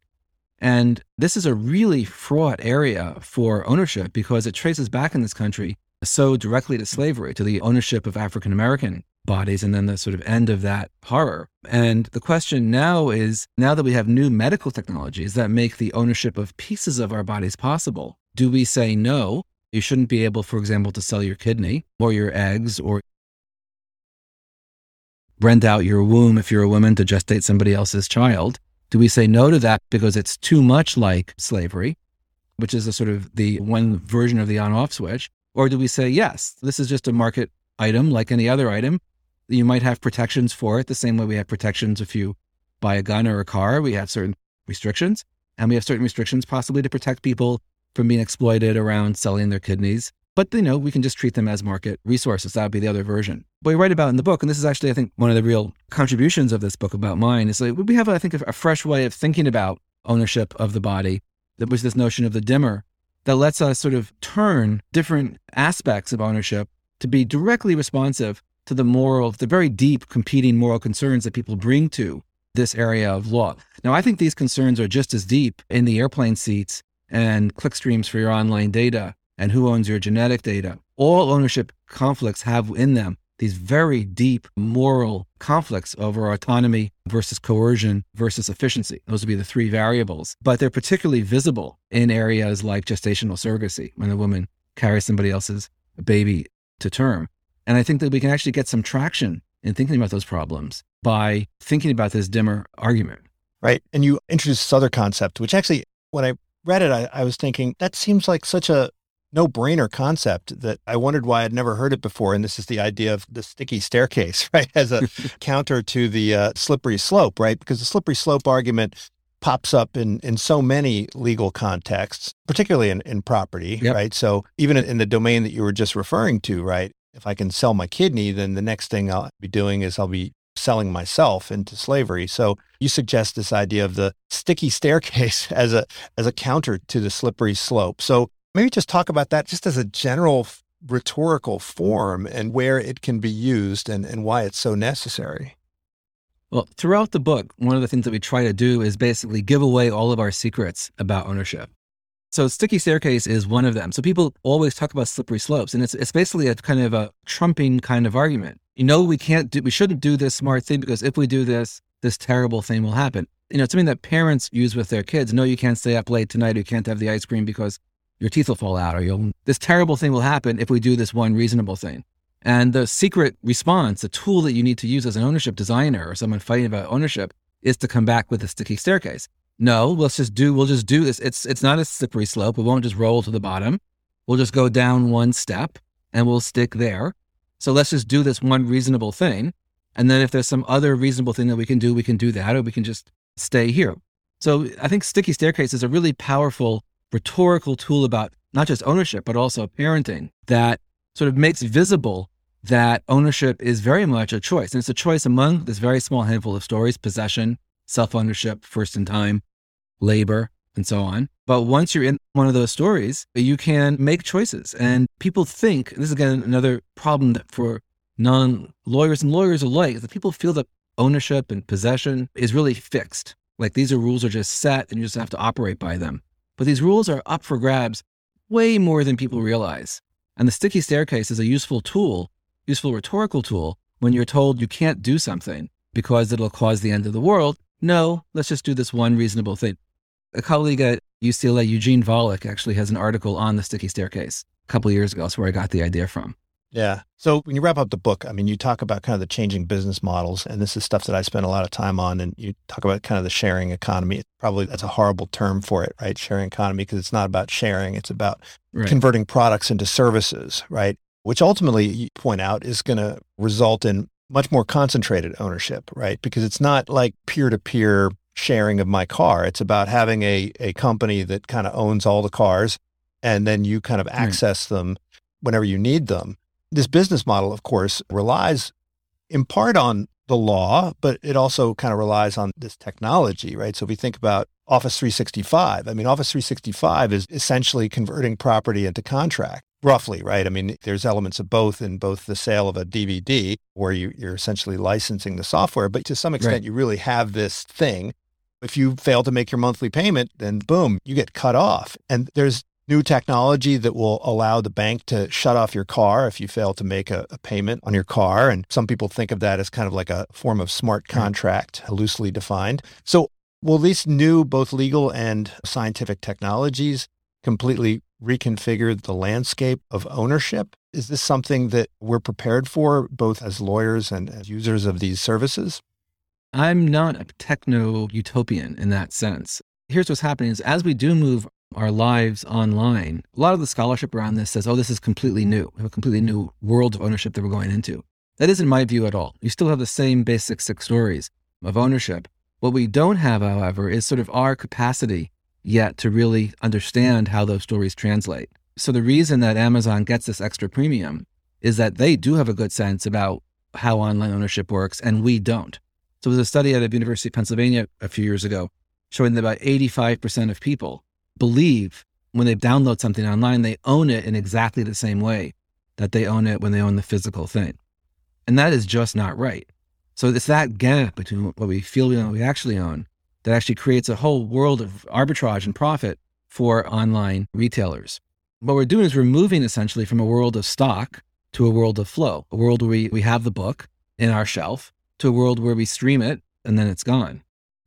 And this is a really fraught area for ownership because it traces back in this country so directly to slavery, to the ownership of African American bodies and then the sort of end of that horror. And the question now is now that we have new medical technologies that make the ownership of pieces of our bodies possible, do we say no? You shouldn't be able, for example, to sell your kidney or your eggs or rent out your womb if you're a woman to gestate somebody else's child. Do we say no to that because it's too much like slavery, which is a sort of the one version of the on off switch? Or do we say, yes, this is just a market item like any other item? You might have protections for it the same way we have protections if you buy a gun or a car. We have certain restrictions, and we have certain restrictions possibly to protect people from being exploited around selling their kidneys. But you know, we can just treat them as market resources. That would be the other version. What we write about in the book, and this is actually, I think, one of the real contributions of this book about mine, is like we have, I think, a fresh way of thinking about ownership of the body. That was this notion of the dimmer that lets us sort of turn different aspects of ownership to be directly responsive to the moral, the very deep competing moral concerns that people bring to this area of law. Now, I think these concerns are just as deep in the airplane seats and clickstreams for your online data and who owns your genetic data. All ownership conflicts have in them these very deep moral conflicts over autonomy versus coercion versus efficiency. Those would be the three variables. But they're particularly visible in areas like gestational surrogacy, when a woman carries somebody else's baby to term. And I think that we can actually get some traction in thinking about those problems by thinking about this dimmer argument. Right. And you introduced this other concept, which actually, when I read it, I, I was thinking that seems like such a no brainer concept that I wondered why I'd never heard it before. And this is the idea of the sticky staircase, [LAUGHS] right? As a [LAUGHS] counter to the uh, slippery slope, right? Because the slippery slope argument pops up in, in so many legal contexts, particularly in, in property, yep. right? So even in the domain that you were just referring to, right? If I can sell my kidney, then the next thing I'll be doing is I'll be selling myself into slavery. So you suggest this idea of the sticky staircase [LAUGHS] as a as a counter to the slippery slope. So maybe just talk about that just as a general rhetorical form and where it can be used and, and why it's so necessary. Well, throughout the book, one of the things that we try to do is basically give away all of our secrets about ownership. So sticky staircase is one of them. So people always talk about slippery slopes, and it's it's basically a kind of a trumping kind of argument you know, we can't do, we shouldn't do this smart thing because if we do this, this terrible thing will happen. You know, it's something that parents use with their kids. No, you can't stay up late tonight. You can't have the ice cream because your teeth will fall out or you'll, this terrible thing will happen if we do this one reasonable thing. And the secret response, the tool that you need to use as an ownership designer or someone fighting about ownership is to come back with a sticky staircase. No, let's just do, we'll just do this. It's, it's not a slippery slope. We won't just roll to the bottom. We'll just go down one step and we'll stick there. So let's just do this one reasonable thing. And then if there's some other reasonable thing that we can do, we can do that, or we can just stay here. So I think Sticky Staircase is a really powerful rhetorical tool about not just ownership, but also parenting that sort of makes visible that ownership is very much a choice. And it's a choice among this very small handful of stories possession, self ownership, first in time, labor, and so on. But once you're in one of those stories, you can make choices. And people think, this is again another problem for non lawyers and lawyers alike, is that people feel that ownership and possession is really fixed. Like these are rules are just set and you just have to operate by them. But these rules are up for grabs way more than people realize. And the sticky staircase is a useful tool, useful rhetorical tool when you're told you can't do something because it'll cause the end of the world. No, let's just do this one reasonable thing. A colleague at UCLA, Eugene Volokh, actually has an article on the sticky staircase a couple years ago. That's where I got the idea from. Yeah. So when you wrap up the book, I mean, you talk about kind of the changing business models, and this is stuff that I spend a lot of time on. And you talk about kind of the sharing economy. Probably that's a horrible term for it, right? Sharing economy, because it's not about sharing; it's about right. converting products into services, right? Which ultimately, you point out, is going to result in much more concentrated ownership, right? Because it's not like peer to peer sharing of my car. It's about having a, a company that kind of owns all the cars and then you kind of access right. them whenever you need them. This business model, of course, relies in part on the law, but it also kind of relies on this technology, right? So if we think about Office 365, I mean, Office 365 is essentially converting property into contract, roughly, right? I mean, there's elements of both in both the sale of a DVD, where you, are essentially licensing the software, but to some extent, right. you really have this thing if you fail to make your monthly payment, then boom, you get cut off. And there's new technology that will allow the bank to shut off your car if you fail to make a, a, payment on your car. And some people think of that as kind of like a form of smart contract, loosely defined. So, will these new, both legal and scientific technologies completely reconfigure the landscape of ownership? Is this something that we're prepared for, both as lawyers and as users of these services? I'm not a techno utopian in that sense. Here's what's happening is as we do move our lives online, a lot of the scholarship around this says, oh, this is completely new. We have a completely new world of ownership that we're going into. That isn't my view at all. You still have the same basic six stories of ownership. What we don't have, however, is sort of our capacity yet to really understand how those stories translate. So the reason that Amazon gets this extra premium is that they do have a good sense about how online ownership works and we don't. So there was a study out of University of Pennsylvania a few years ago showing that about 85% of people believe when they download something online, they own it in exactly the same way that they own it when they own the physical thing. And that is just not right. So it's that gap between what we feel and what we actually own that actually creates a whole world of arbitrage and profit for online retailers. What we're doing is we're moving essentially from a world of stock to a world of flow, a world where we, we have the book in our shelf to a world where we stream it and then it's gone.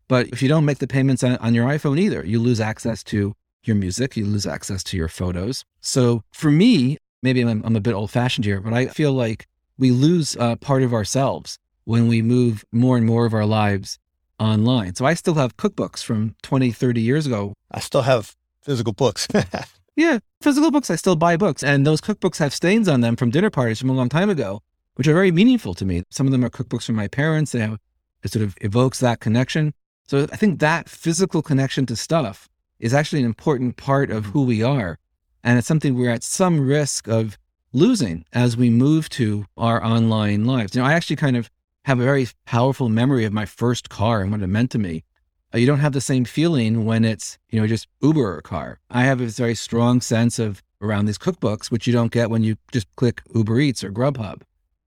But if you don't make the payments on, on your iPhone either, you lose access to your music, you lose access to your photos. So for me, maybe I'm, I'm a bit old fashioned here, but I feel like we lose uh, part of ourselves when we move more and more of our lives online. So I still have cookbooks from 20, 30 years ago. I still have physical books. [LAUGHS] yeah, physical books. I still buy books, and those cookbooks have stains on them from dinner parties from a long time ago, which are very meaningful to me. Some of them are cookbooks from my parents. They have, it sort of evokes that connection. So I think that physical connection to stuff is actually an important part of who we are. And it's something we're at some risk of losing as we move to our online lives. You know, I actually kind of have a very powerful memory of my first car and what it meant to me. Uh, you don't have the same feeling when it's, you know, just Uber or car. I have a very strong sense of around these cookbooks, which you don't get when you just click Uber Eats or Grubhub.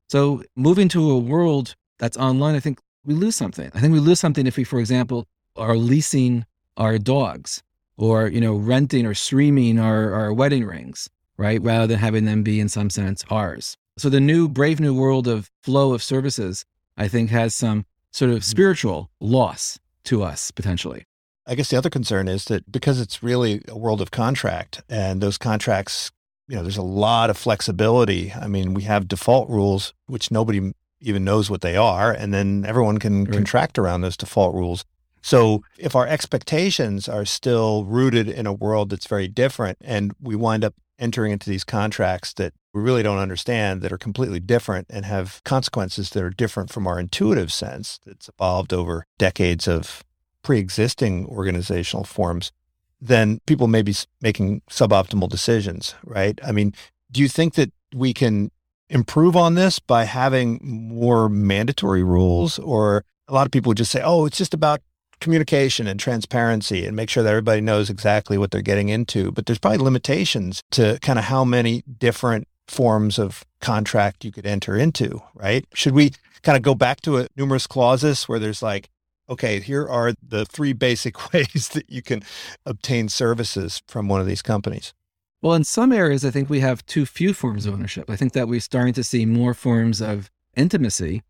So moving to a world that's online, I think we lose something. I think we lose something if we, for example, are leasing our dogs or, you know, renting or streaming our, our wedding rings, right? Rather than having them be in some sense ours. So the new brave new world of flow of services, I think has some sort of mm-hmm. spiritual loss to us potentially. I guess the other concern is that because it's really a world of contract and those contracts, you know, there's a lot of flexibility. I mean, we have default rules, which nobody even knows what they are, and then everyone can right. contract around those default rules. So if our expectations are still rooted in a world that's very different and we wind up entering into these contracts that we really don't understand that are completely different and have consequences that are different from our intuitive sense that's evolved over decades of pre-existing organizational forms, then people may be making suboptimal decisions, right? I mean, do you think that we can improve on this by having more mandatory rules or a lot of people would just say, "Oh, it's just about communication and transparency and make sure that everybody knows exactly what they're getting into. But there's probably limitations to kind of how many different forms of contract you could enter into, right? Should we kind of go back to a numerus clausus where there's like, okay, here are the three basic [LAUGHS] ways that you can obtain services from one of these companies? Well, in some areas, I think we have too few forms of ownership. I think that we're starting to see more forms of intimacy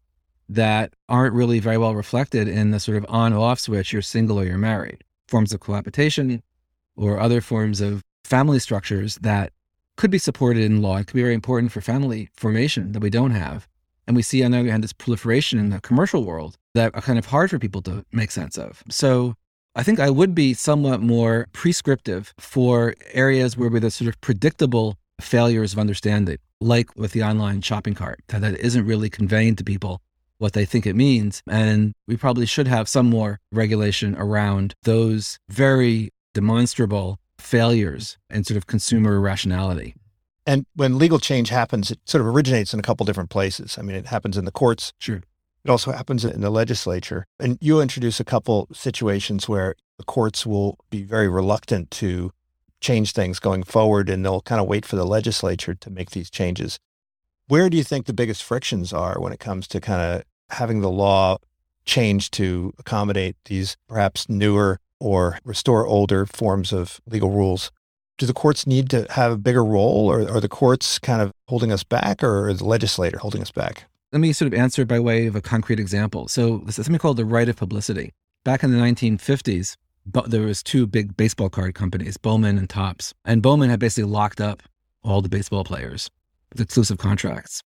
that aren't really very well reflected in the sort of on off switch you're single or you're married. Forms of cohabitation or other forms of family structures that could be supported in law. It could be very important for family formation that we don't have. And we see on the other hand this proliferation in the commercial world that are kind of hard for people to make sense of. So I think I would be somewhat more prescriptive for areas where a sort of predictable failures of understanding, like with the online shopping cart, that, that isn't really conveying to people what they think it means. And we probably should have some more regulation around those very demonstrable failures and sort of consumer irrationality. And when legal change happens, it sort of originates in a couple different places. I mean, it happens in the courts. Sure. It also happens in the legislature. And you introduce a couple situations where the courts will be very reluctant to change things going forward and they'll kind of wait for the legislature to make these changes. Where do you think the biggest frictions are when it comes to kind of having the law change to accommodate these perhaps newer or restore older forms of legal rules. Do the courts need to have a bigger role, or are the courts kind of holding us back, or is the legislator holding us back? Let me sort of answer by way of a concrete example. So this is something called the right of publicity. Back in the 1950s, there was two big baseball card companies, Bowman and Topps, and Bowman had basically locked up all the baseball players with exclusive contracts.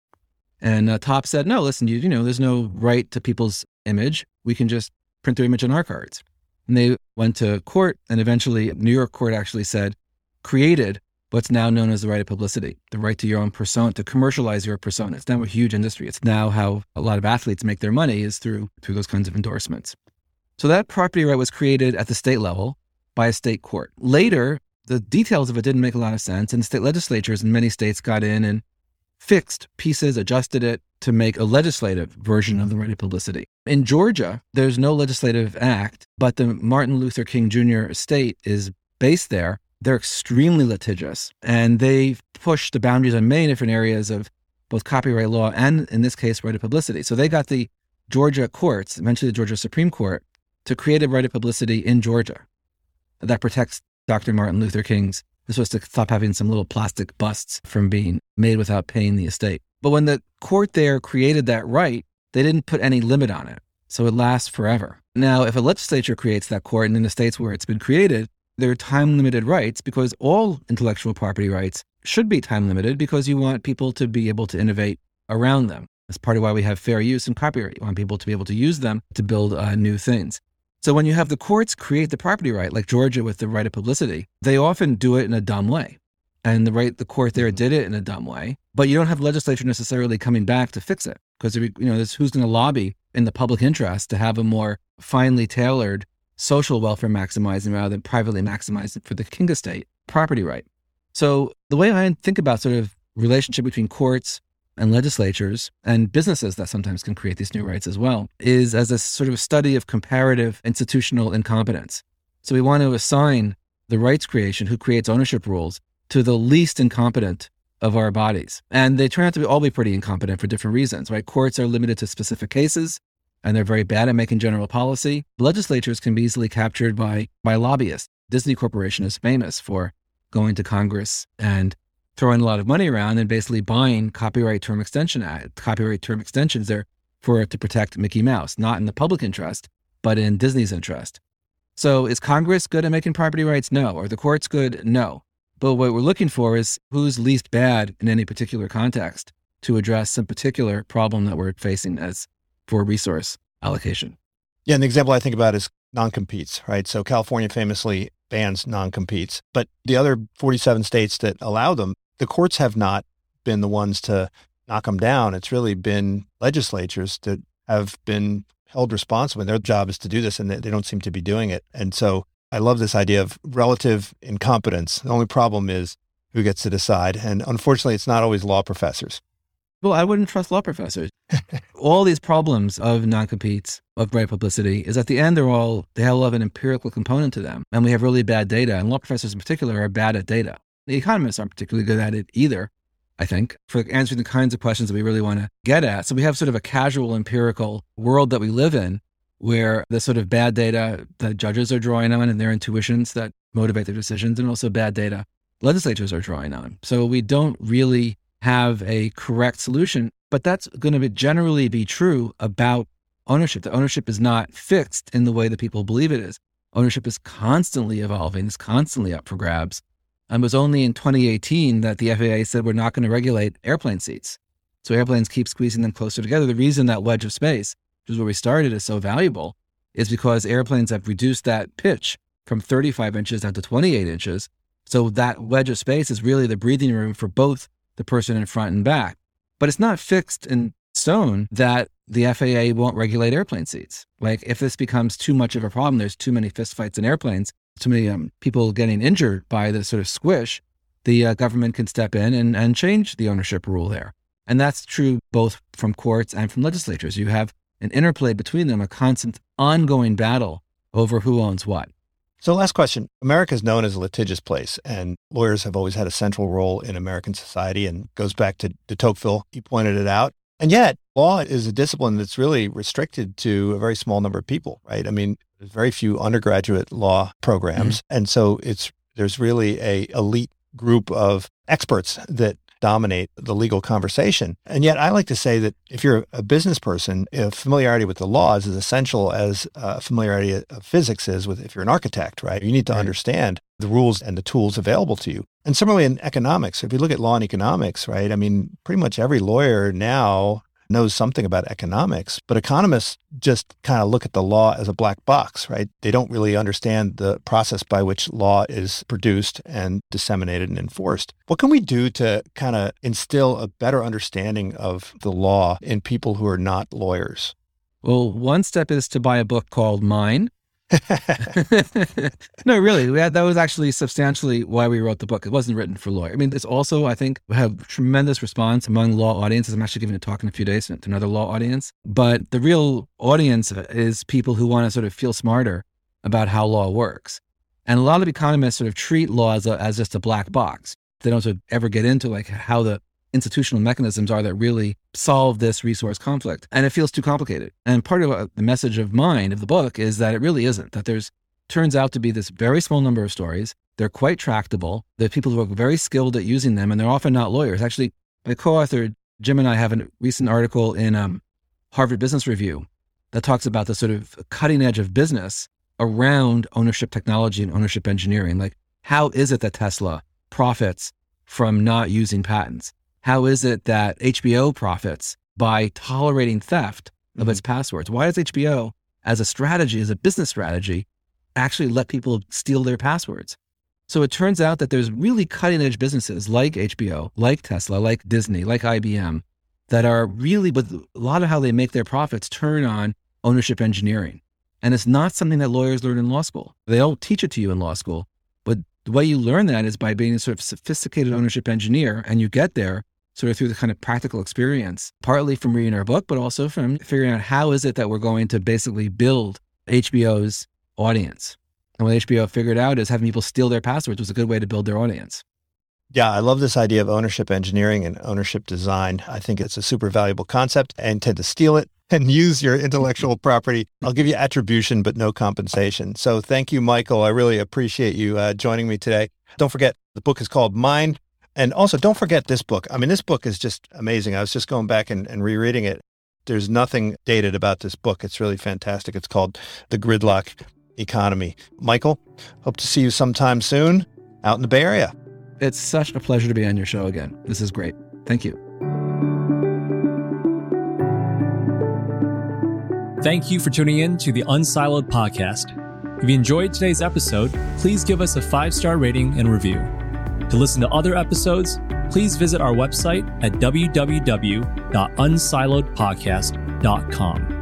And uh, Topps said, no, listen, you, you know, there's no right to people's image. We can just print their image on our cards. And they went to court, and eventually, New York court actually said, created what's now known as the right of publicity, the right to your own persona, to commercialize your persona. It's now a huge industry. It's now how a lot of athletes make their money is through through those kinds of endorsements. So that property right was created at the state level by a state court. Later, the details of it didn't make a lot of sense, and state legislatures in many states got in and fixed pieces, adjusted it to make a legislative version of the right of publicity. In Georgia, there's no legislative act, but the Martin Luther King Jr. estate is based there. They're extremely litigious and they push the boundaries on many different areas of both copyright law and, in this case, right of publicity. So they got the Georgia courts, eventually the Georgia Supreme Court, to create a right of publicity in Georgia that protects Dr. Martin Luther King's this was to stop having some little plastic busts from being made without paying the estate. But when the court there created that right, they didn't put any limit on it. So it lasts forever. Now, if a legislature creates that court and in the states where it's been created, there are time limited rights because all intellectual property rights should be time limited because you want people to be able to innovate around them. That's part of why we have fair use and copyright. You want people to be able to use them to build uh, new things. So when you have the courts create the property right, like Georgia with the right of publicity, they often do it in a dumb way. And the right, the court there mm-hmm. did it in a dumb way, but you don't have legislature necessarily coming back to fix it because you know who's going to lobby in the public interest to have a more finely tailored social welfare maximizing rather than privately maximizing for the king estate property right. So the way I think about sort of relationship between courts and legislatures and businesses that sometimes can create these new rights as well is as a sort of study of comparative institutional incompetence. So we want to assign the rights creation, who creates ownership rules, to the least incompetent of our bodies. And they turn out to be all be pretty incompetent for different reasons, right? Courts are limited to specific cases and they're very bad at making general policy. Legislatures can be easily captured by, by lobbyists. Disney Corporation is famous for going to Congress and throwing a lot of money around and basically buying copyright term extension act, copyright term extensions there for to protect Mickey Mouse, not in the public interest, but in Disney's interest. So is Congress good at making property rights? No. Are the courts good? No. But what we're looking for is who's least bad in any particular context to address some particular problem that we're facing as for resource allocation. Yeah, the example I think about is non-competes, right? So California famously bans non-competes, but the other 47 states that allow them, the courts have not been the ones to knock them down. It's really been legislatures that have been held responsible. And their job is to do this, and they don't seem to be doing it. And so I love this idea of relative incompetence. The only problem is who gets to decide. And unfortunately, it's not always law professors. Well, I wouldn't trust law professors. all these problems of non-competes, of bright publicity, is at the end they're all they all have an empirical component to them, and we have really bad data. And law professors in particular are bad at data. The economists aren't particularly good at it either. I think for answering the kinds of questions that we really want to get at. So we have sort of a casual empirical world that we live in where the sort of bad data that judges are drawing on and their intuitions that motivate their decisions, and also bad data legislatures are drawing on. So we don't really have a correct solution, but that's going to be generally be true about ownership. The ownership is not fixed in the way that people believe it is. Ownership is constantly evolving, it's constantly up for grabs. And it was only in 2018 that the FAA said we're not going to regulate airplane seats. So airplanes keep squeezing them closer together. The reason that wedge of space which is where we started, is so valuable is because airplanes have reduced that pitch from 35 inches down to 28 inches. So that wedge of space is really the breathing room for both the person in front and back. But it's not fixed in stone that the FAA won't regulate airplane seats. Like if this becomes too much of a problem, there's too many fistfights in airplanes, too many um, people getting injured by the sort of squish, the uh, government can step in and, and change the ownership rule there. And that's true both from courts and from legislatures. You have an interplay between them, a constant ongoing battle over who owns what. So, last question. America is known as a litigious place, and lawyers have always had a central role in American society and goes back to de Tocqueville. He pointed it out. And yet, law is a discipline that's really restricted to a very small number of people, right? I mean, there's very few undergraduate law programs. Mm-hmm. And so it's there's really a elite group of experts that dominate the legal conversation. And yet, I like to say that if you're a business person, if familiarity with the laws is essential as uh, familiarity of physics is with if you're an architect, right? You need to right. understand the rules and the tools available to you. And similarly in economics, if you look at law and economics, right? I mean, pretty much every lawyer now knows something about economics, but economists just kind of look at the law as a black box, right? They don't really understand the process by which law is produced and disseminated and enforced. What can we do to kind of instill a better understanding of the law in people who are not lawyers? Well, one step is to buy a book called Mine [LAUGHS] no, really, had, that was actually substantially why we wrote the book. It wasn't written for lawyers. I mean, it's also, I think, have tremendous response among law audiences. I'm actually giving a talk in a few days to another law audience. But the real audience is people who want to sort of feel smarter about how law works. And a lot of economists sort of treat law as, a, as just a black box. They don't sort of ever get into like how the institutional mechanisms are that really solve this resource conflict. And it feels too complicated. And part of uh, the message of mine of the book is that it really isn't, that there's turns out to be this very small number of stories. They're quite tractable. There are people who are very skilled at using them, and they're often not lawyers. Actually, my co-author Jim and I have a recent article in um, Harvard Business Review that talks about the sort of cutting edge of business around ownership technology and ownership engineering. Like, how is it that Tesla profits from not using patents? How is it that HBO profits by tolerating theft of mm-hmm. its passwords? Why does HBO as a strategy, as a business strategy, actually let people steal their passwords. So it turns out that there's really cutting edge businesses like HBO, like Tesla, like Disney, like IBM that are really, with a lot of how they make their profits, turn on ownership engineering. And it's not something that lawyers learn in law school. They don't teach it to you in law school. But the way you learn that is by being a sort of sophisticated ownership engineer. And you get there sort of through the kind of practical experience, partly from reading our book, but also from figuring out how is it that we're going to basically build HBO's audience. And what HBO figured out is having people steal their passwords was a good way to build their audience. Yeah, I love this idea of ownership engineering and ownership design. I think it's a super valuable concept and tend to steal it [LAUGHS] and use your intellectual [LAUGHS] property. I'll give you attribution, but no compensation. So thank you, Michael. I really appreciate you uh, joining me today. Don't forget, the book is called Mine. And also, don't forget this book. I mean, this book is just amazing. I was just going back and, and rereading it. There's nothing dated about this book. It's really fantastic. It's called The Gridlock Economy. Michael, hope to see you sometime soon out in the Bay Area. It's such a pleasure to be on your show again. This is great. Thank you. Thank you for tuning in to the Unsiloed podcast. If you enjoyed today's episode, please give us a five star rating and review. To listen to other episodes, please visit our website at www.unsiloedpodcast.com.